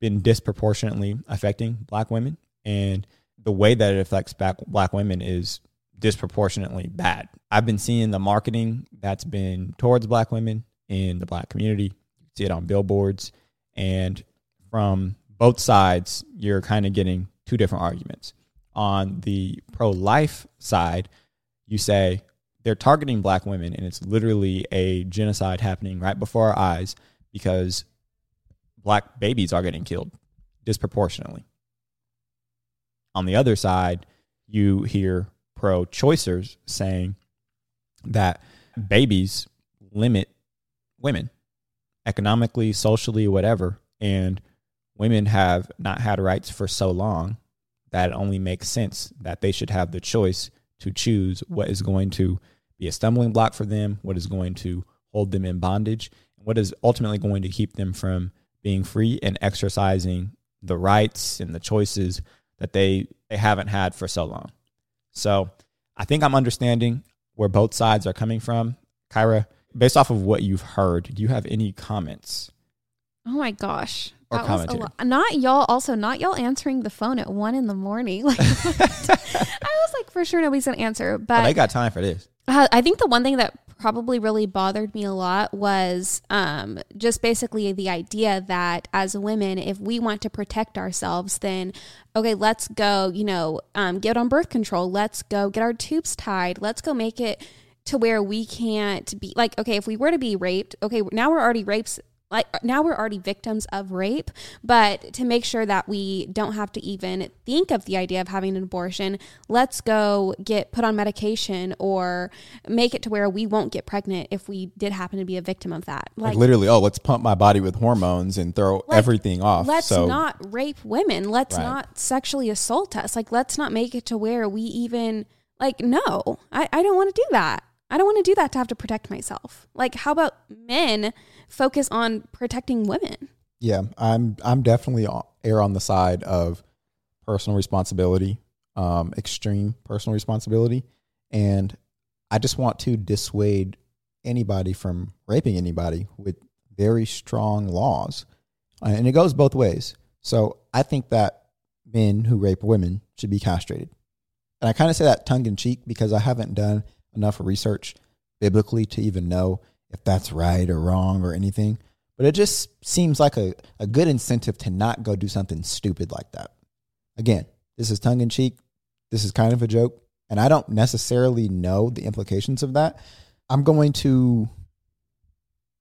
been disproportionately affecting black women, and the way that it affects black women is disproportionately bad. I've been seeing the marketing that's been towards black women in the black community. You see it on billboards. And from both sides, you're kind of getting two different arguments. On the pro life side, you say they're targeting black women, and it's literally a genocide happening right before our eyes because black babies are getting killed disproportionately. On the other side, you hear pro choicers saying that babies limit women economically, socially, whatever. And women have not had rights for so long that it only makes sense that they should have the choice to choose what is going to be a stumbling block for them, what is going to hold them in bondage, and what is ultimately going to keep them from being free and exercising the rights and the choices that they, they haven't had for so long. So I think I'm understanding where both sides are coming from. Kyrah, based off of what you've heard, do you have any comments? Oh my gosh. Or That was a commentary. lot. Not y'all. Also, not y'all answering the phone at one in the morning. Like, I was like, for sure nobody's gonna answer. But But they got time for this. Uh, I think the one thing that probably really bothered me a lot was um, just basically the idea that as women, if we want to protect ourselves, then okay, let's go, you know, um, get on birth control. Let's go get our tubes tied. Let's go make it to where we can't be like, okay, if we were to be raped, okay, now we're already rapes. Like now we're already victims of rape, but to make sure that we don't have to even think of the idea of having an abortion, let's go get put on medication or make it to where we won't get pregnant if we did happen to be a victim of that. Like, literally, oh, let's pump my body with hormones and throw Like, everything off. let's so not rape women. Let's Right. not sexually assault us. Like, let's not make it to where we even, like, no, I, I don't want to do that. I don't want to do that to have to protect myself. Like, how about men focus on protecting women? Yeah, I'm I'm definitely err on the side of personal responsibility, um, extreme personal responsibility, and I just want to dissuade anybody from raping anybody with very strong laws, and it goes both ways. So I think that men who rape women should be castrated, and I kind of say that tongue in cheek because I haven't done enough research biblically to even know if that's right or wrong or anything. But it just seems like a, a good incentive to not go do something stupid like that. Again, this is tongue in cheek. This is kind of a joke. And I don't necessarily know the implications of that. I'm going to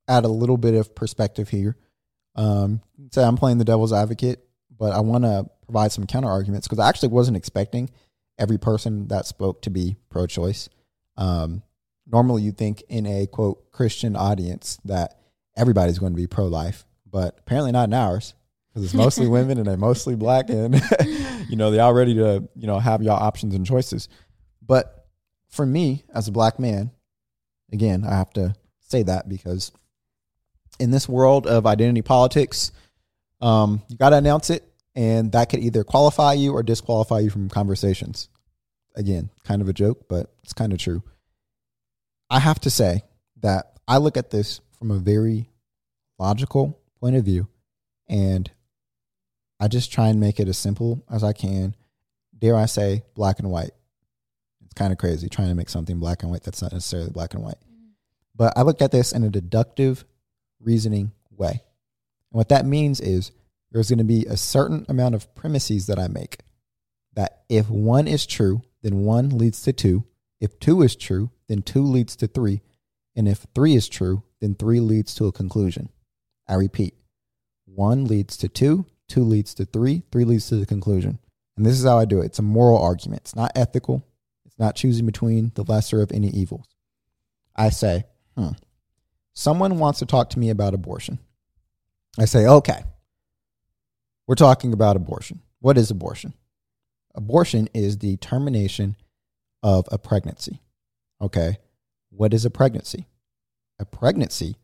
add a little bit of perspective here. Um, say I'm playing the devil's advocate, but I want to provide some counter arguments because I actually wasn't expecting every person that spoke to be pro choice. Um, normally, you think in a quote Christian audience that everybody's going to be pro life, but apparently not in ours because it's mostly women and they're mostly black, and you know they're all ready to you know have y'all options and choices. But for me, as a black man, again, I have to say that because in this world of identity politics, um, you got to announce it, and that could either qualify you or disqualify you from conversations. Again, kind of a joke, but it's kind of true. I have to say that I look at this from a very logical point of view, and I just try and make it as simple as I can. Dare I say, black and white. It's kind of crazy trying to make something black and white that's not necessarily black and white. But I look at this in a deductive reasoning way. And what that means is there's going to be a certain amount of premises that I make that if one is true, then one leads to two. If two is true, then two leads to three. And if three is true, then three leads to a conclusion. I repeat one leads to two, two leads to three, three leads to the conclusion. And this is how I do it it's a moral argument, it's not ethical, it's not choosing between the lesser of any evils. I say, hmm, someone wants to talk to me about abortion. I say, okay, We're talking about abortion. What is abortion? Abortion is the termination of a pregnancy. Okay. What is a pregnancy? A pregnancy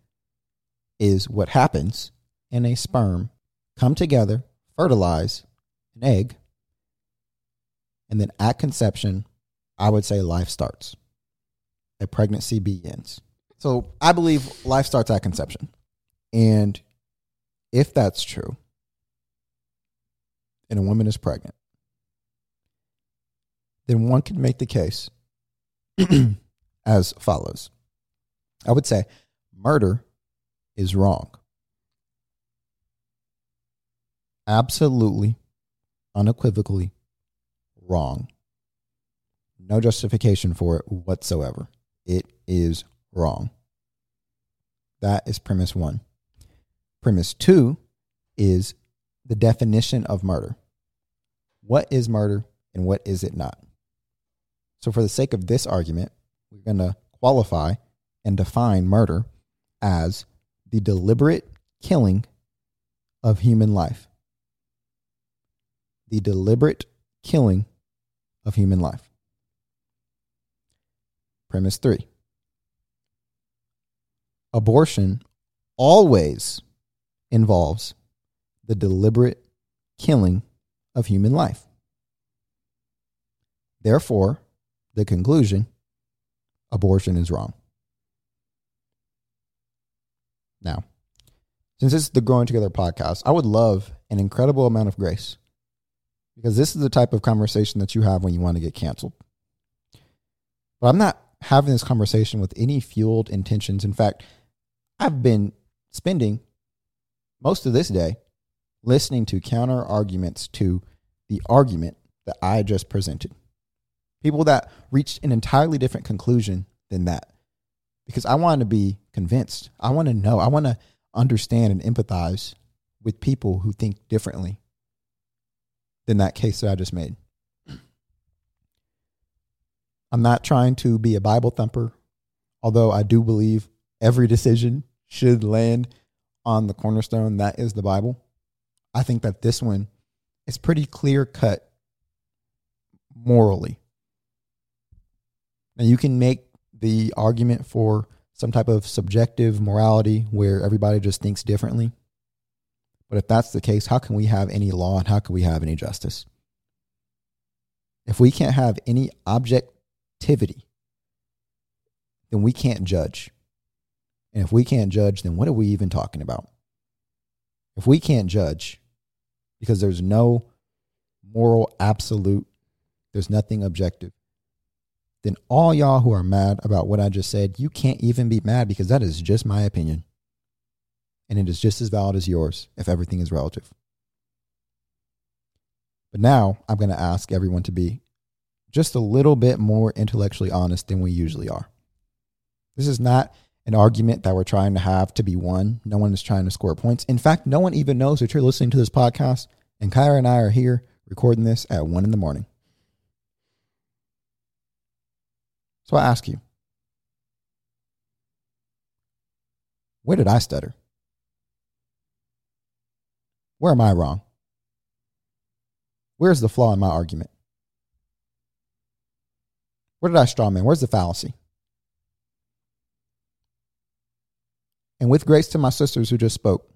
is what happens in a sperm come together, fertilize an egg, and then at conception, I would say life starts. A pregnancy begins. So I believe life starts at conception. And if that's true, and a woman is pregnant, then one can make the case as follows. I would say murder is wrong. Absolutely, unequivocally wrong. No justification for it whatsoever. It is wrong. That is premise one. Premise two is the definition of murder. What is murder and what is it not? So, for the sake of this argument, we're going to qualify and define murder as the deliberate killing of human life. The deliberate killing of human life. Premise three abortion always involves the deliberate killing of human life. Therefore, the conclusion abortion is wrong. Now, since this is the Growing Together podcast, I would love an incredible amount of grace because this is the type of conversation that you have when you want to get canceled. But I'm not having this conversation with any fueled intentions. In fact, I've been spending most of this day listening to counter arguments to the argument that I just presented. People that reached an entirely different conclusion than that. Because I want to be convinced. I want to know. I want to understand and empathize with people who think differently than that case that I just made. I'm not trying to be a Bible thumper, although I do believe every decision should land on the cornerstone that is the Bible. I think that this one is pretty clear cut morally. Now you can make the argument for some type of subjective morality where everybody just thinks differently. But if that's the case, how can we have any law and how can we have any justice? If we can't have any objectivity, then we can't judge. And if we can't judge, then what are we even talking about? If we can't judge because there's no moral absolute, there's nothing objective, then all y'all who are mad about what I just said, you can't even be mad because that is just my opinion. And it is just as valid as yours if everything is relative. But now I'm going to ask everyone to be just a little bit more intellectually honest than we usually are. This is not an argument that we're trying to have to be won. No one is trying to score points. In fact, no one even knows that you're listening to this podcast. And Kyrah and I are here recording this at one in the morning. So I ask you, where did I stutter? Where am I wrong? Where's the flaw in my argument? Where did I straw man? Where's the fallacy? And with grace to my sisters who just spoke,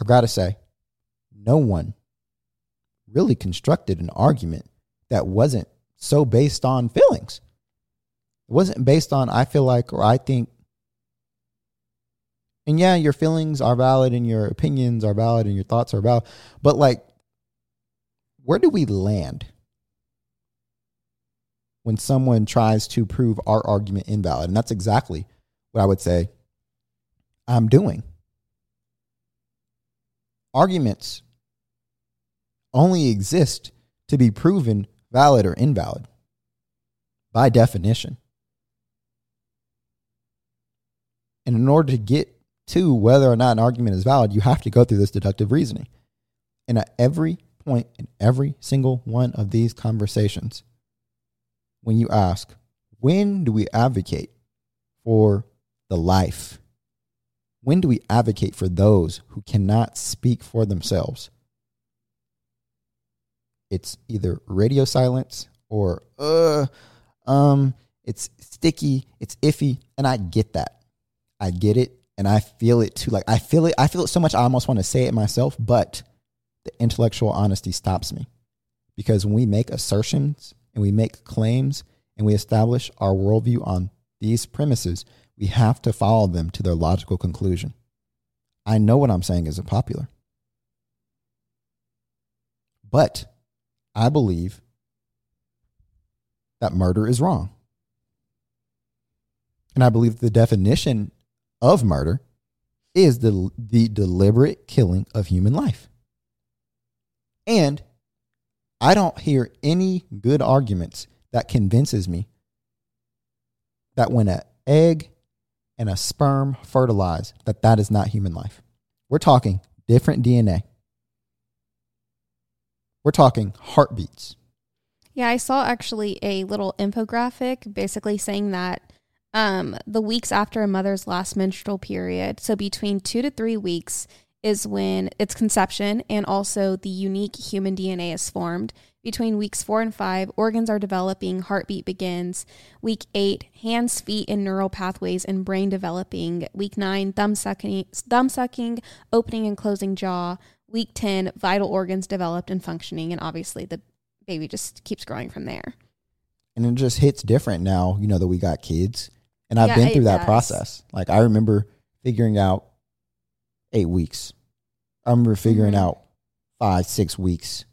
I've got to say, no one really constructed an argument that wasn't so based on feelings. It wasn't based on, I feel like, or I think. And yeah, your feelings are valid and your opinions are valid and your thoughts are valid. But like, where do we land when someone tries to prove our argument invalid? And that's exactly what I would say I'm doing. Arguments only exist to be proven valid or invalid by definition. And in order to get to whether or not an argument is valid, you have to go through this deductive reasoning. And at every point in every single one of these conversations, when you ask, when do we advocate for the life when do we advocate for those who cannot speak for themselves? it's either radio silence or uh um it's sticky, it's iffy, and I get that. I get it and I feel it too. Like I feel it I feel it so much I almost want to say it myself, but the intellectual honesty stops me. Because when we make assertions and we make claims and we establish our worldview on these premises, we have to follow them to their logical conclusion. I know what I'm saying isn't popular. But I believe that murder is wrong. And I believe the definition of murder is the, the deliberate killing of human life. And I don't hear any good arguments that convinces me that when an egg and a sperm fertilize, that that is not human life. We're talking different DNA. We're talking heartbeats. Yeah, I saw actually a little infographic basically saying that um, the weeks after a mother's last menstrual period, so between two to three weeks, is when its conception and also the unique human DNA is formed. Between weeks four and five, organs are developing, heartbeat begins. Week eight, hands, feet, and neural pathways and brain developing. Week nine, thumb sucking, thumb sucking, opening and closing jaw. Week 10, vital organs developed and functioning. And obviously, the baby just keeps growing from there. And it just hits different now, you know, that we got kids. And I've Yeah, been through that does. process. Like I remember figuring out eight weeks. I remember figuring Mhm. out five, six weeks.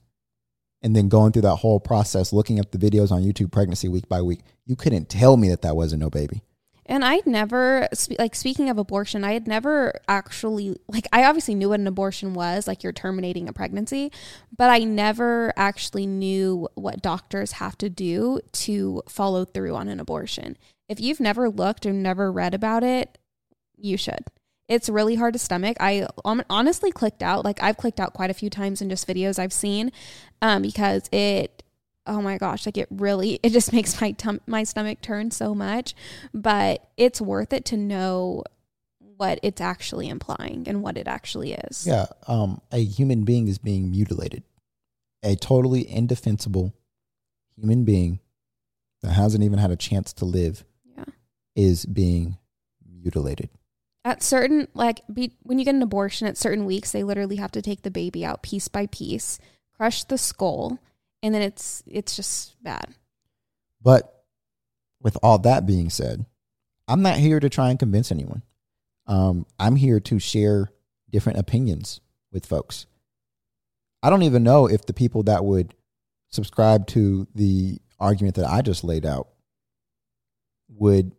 And then going through that whole process, looking up the videos on YouTube pregnancy week by week. You couldn't tell me that that wasn't no baby. And I'd never, like, speaking of abortion, I had never actually, like, I obviously knew what an abortion was, like, you're terminating a pregnancy, but I never actually knew what doctors have to do to follow through on an abortion. If you've never looked or never read about it, you should. It's really hard to stomach. I honestly clicked out, like, I've clicked out quite a few times in just videos I've seen um, because it, oh my gosh, like, it really, it just makes my, tum- my stomach turn so much but it's worth it to know what it's actually implying and what it actually is. Yeah. Um, a human being is being mutilated. A totally indefensible human being that hasn't even had a chance to live. Is being mutilated. At certain like be, when you get an abortion at certain weeks, they literally have to take the baby out piece by piece, crush the skull, and then it's it's just bad. But with all that being said, I'm not here to try and convince anyone. Um, I'm here to share different opinions with folks. I don't even know if the people that would subscribe to the argument that I just laid out would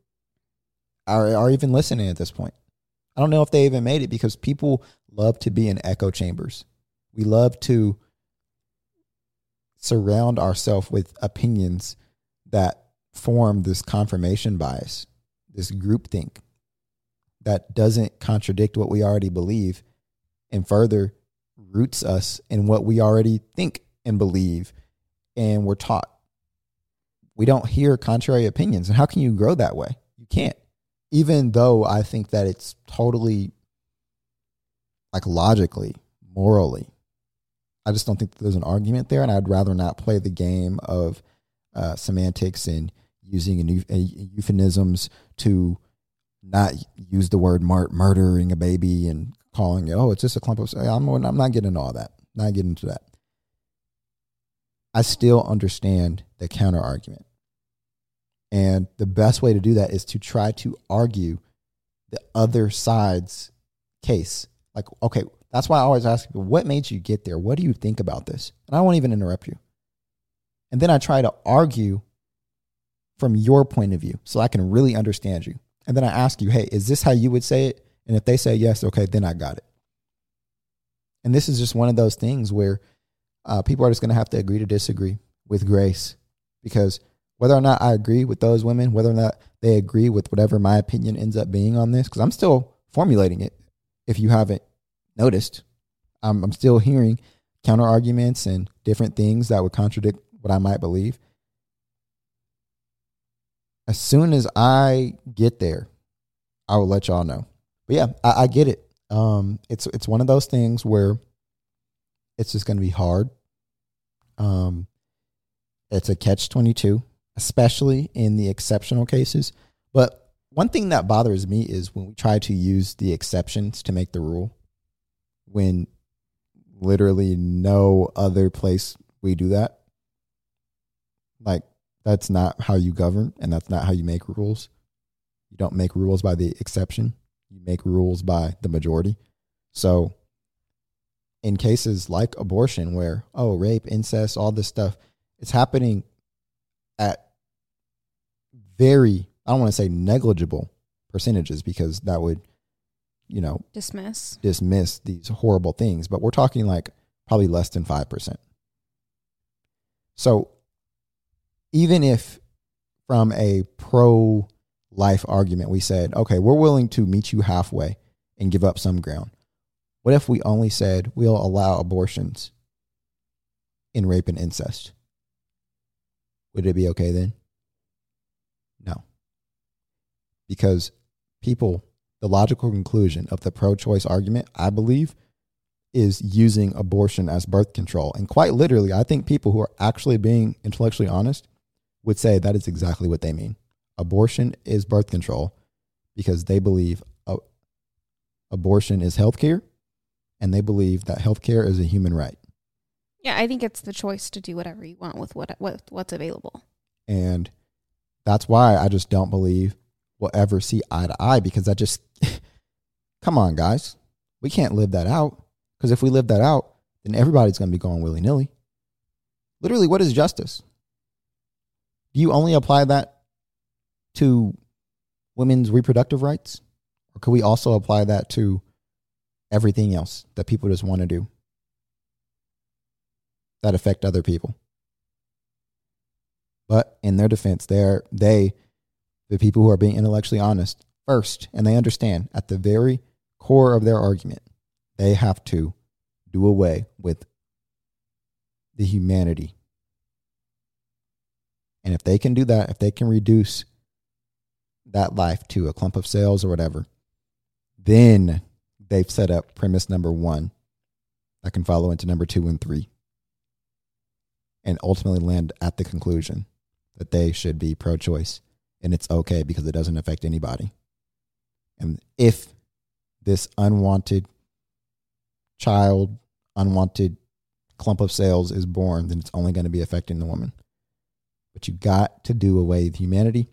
are, are even listening at this point. I don't know if they even made it because people love to be in echo chambers. We love to surround ourselves with opinions that form this confirmation bias, this groupthink that doesn't contradict what we already believe and further roots us in what we already think and believe and we're taught. We don't hear contrary opinions. And how can you grow that way? You can't. Even though I think that it's totally like logically, morally, I just don't think there's an argument there. And I'd rather not play the game of uh, semantics and using a new, a, euphemisms to not use the word mur- murdering a baby and calling it, oh, it's just a clump of. I'm, I'm not getting into all that. Not getting into that. I still understand the counter argument. And the best way to do that is to try to argue the other side's case. Like, okay, that's why I always ask people, what made you get there? What do you think about this? And I won't even interrupt you. And then I try to argue from your point of view so I can really understand you. And then I ask you, hey, is this how you would say it? And if they say yes, okay, then I got it. And this is just one of those things where uh, people are just going to have to agree to disagree with grace because whether or not I agree with those women, whether or not they agree with whatever my opinion ends up being on this, because I'm still formulating it. If you haven't noticed, I'm, I'm still hearing counter arguments and different things that would contradict what I might believe. As soon as I get there, I will let y'all know. But yeah, I, I get it. Um, it's it's one of those things where it's just going to be hard. Um, it's a catch 22, especially in the exceptional cases. But one thing that bothers me is when we try to use the exceptions to make the rule, when literally no other place we do that. Like, that's not how you govern, and that's not how you make rules. You don't make rules by the exception, you make rules by the majority. So, in cases like abortion, where, oh, rape, incest, all this stuff, it's happening at very, I don't want to say negligible percentages because that would, you know, Dismiss. dismiss these horrible things, but we're talking like probably less than 5%. So even if from a pro life argument we said, okay, we're willing to meet you halfway and give up some ground. What if we only said we'll allow abortions in rape and incest? Would it be okay then? No. Because people, the logical conclusion of the pro choice argument, I believe, is using abortion as birth control. And quite literally, I think people who are actually being intellectually honest would say that is exactly what they mean. Abortion is birth control because they believe uh, abortion is healthcare and they believe that healthcare is a human right. Yeah, I think it's the choice to do whatever you want with what, what what's available. And that's why I just don't believe we'll ever see eye to eye because I just, come on, guys. We can't live that out. Because if we live that out, then everybody's going to be going willy nilly. Literally, what is justice? Do you only apply that to women's reproductive rights? Or could we also apply that to everything else that people just want to do that affect other people? But in their defense, they're they, the people who are being intellectually honest first, and they understand at the very core of their argument, they have to do away with the humanity. And if they can do that, if they can reduce that life to a clump of cells or whatever, then they've set up premise number one that can follow into number two and three and ultimately land at the conclusion that they should be pro choice and it's okay because it doesn't affect anybody. And if this unwanted child, unwanted clump of cells is born, then it's only going to be affecting the woman. But you got to do away with humanity.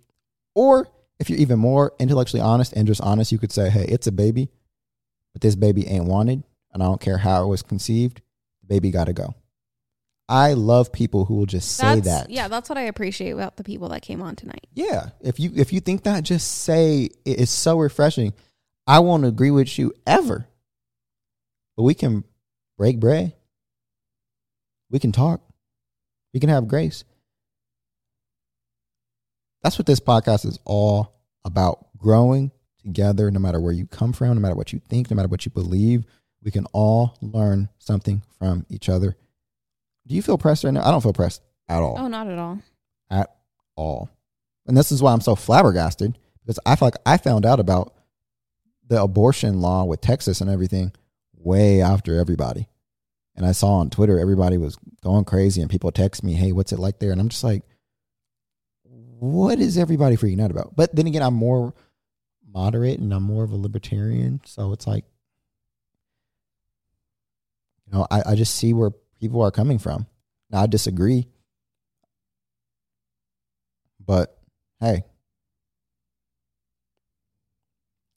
Or if you're even more intellectually honest and just honest, you could say, hey, it's a baby, but this baby ain't wanted, and I don't care how it was conceived, the baby got to go. I love people who will just say That's- that. Yeah, that's what I appreciate about the people that came on tonight. Yeah, if you if you think that, just say it's so refreshing. I won't agree with you ever, but we can break bread. We can talk. We can have grace. That's what this podcast is all about: growing together. No matter where you come from, no matter what you think, no matter what you believe, we can all learn something from each other. Do you feel pressed right now? I don't feel pressed at all Oh, not at all. at all. And this is why I'm so flabbergasted because I feel like I found out about the abortion law with Texas and everything way after everybody. And I saw on Twitter everybody was going crazy and people text me, "Hey, what's it like there?" And I'm just like, "What is everybody freaking out about?" But then again, I'm more moderate and I'm more of a libertarian, so it's like you know, I, I just see where people are coming from. Now I disagree but hey,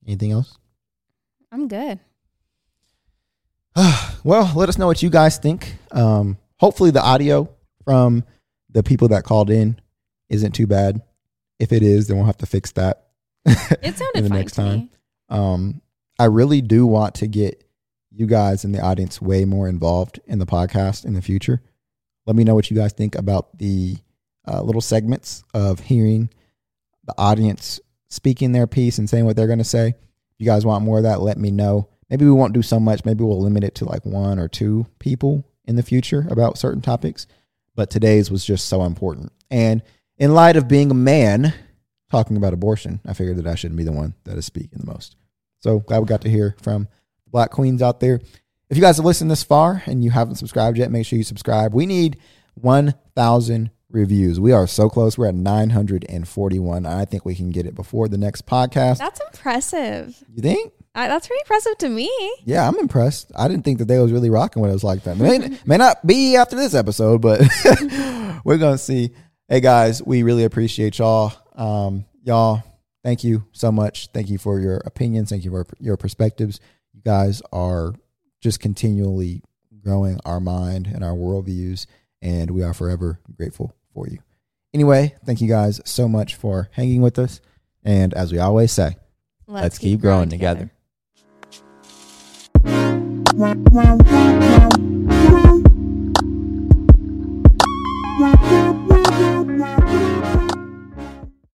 anything else? I'm good. well, let us know what you guys think. Um, hopefully, the audio from the people that called in isn't too bad. If it is, then we'll have to fix that. It sounded the fine next time. me. Um, I really do want to get you guys in the audience way more involved in the podcast in the future. Let me know what you guys think about the uh, little segments of hearing the audience speaking their piece and saying what they're going to say. If you guys want more of that, let me know. Maybe we won't do so much. Maybe we'll limit it to like one or two people in the future about certain topics. But today's was just so important. And in light of being a man talking about abortion, I figured that I shouldn't be the one that is speaking the most. So glad we got to hear from black queens out there. If you guys have listened this far and you haven't subscribed yet, make sure you subscribe. We need 1,000 reviews. We are so close. We're at 941. I think we can get it before the next podcast. That's impressive. You think? Uh, that's pretty impressive to me. Yeah, I'm impressed. I didn't think that they was really rocking with us like that. May, may not be after this episode, but we're gonna see. Hey guys, we really appreciate y'all. Um, y'all, thank you so much. Thank you for your opinions. Thank you for your perspectives. You guys are just continually growing our mind and our worldviews, and we are forever grateful for you. Anyway, thank you guys so much for hanging with us. And as we always say, Let's keep growing together. together.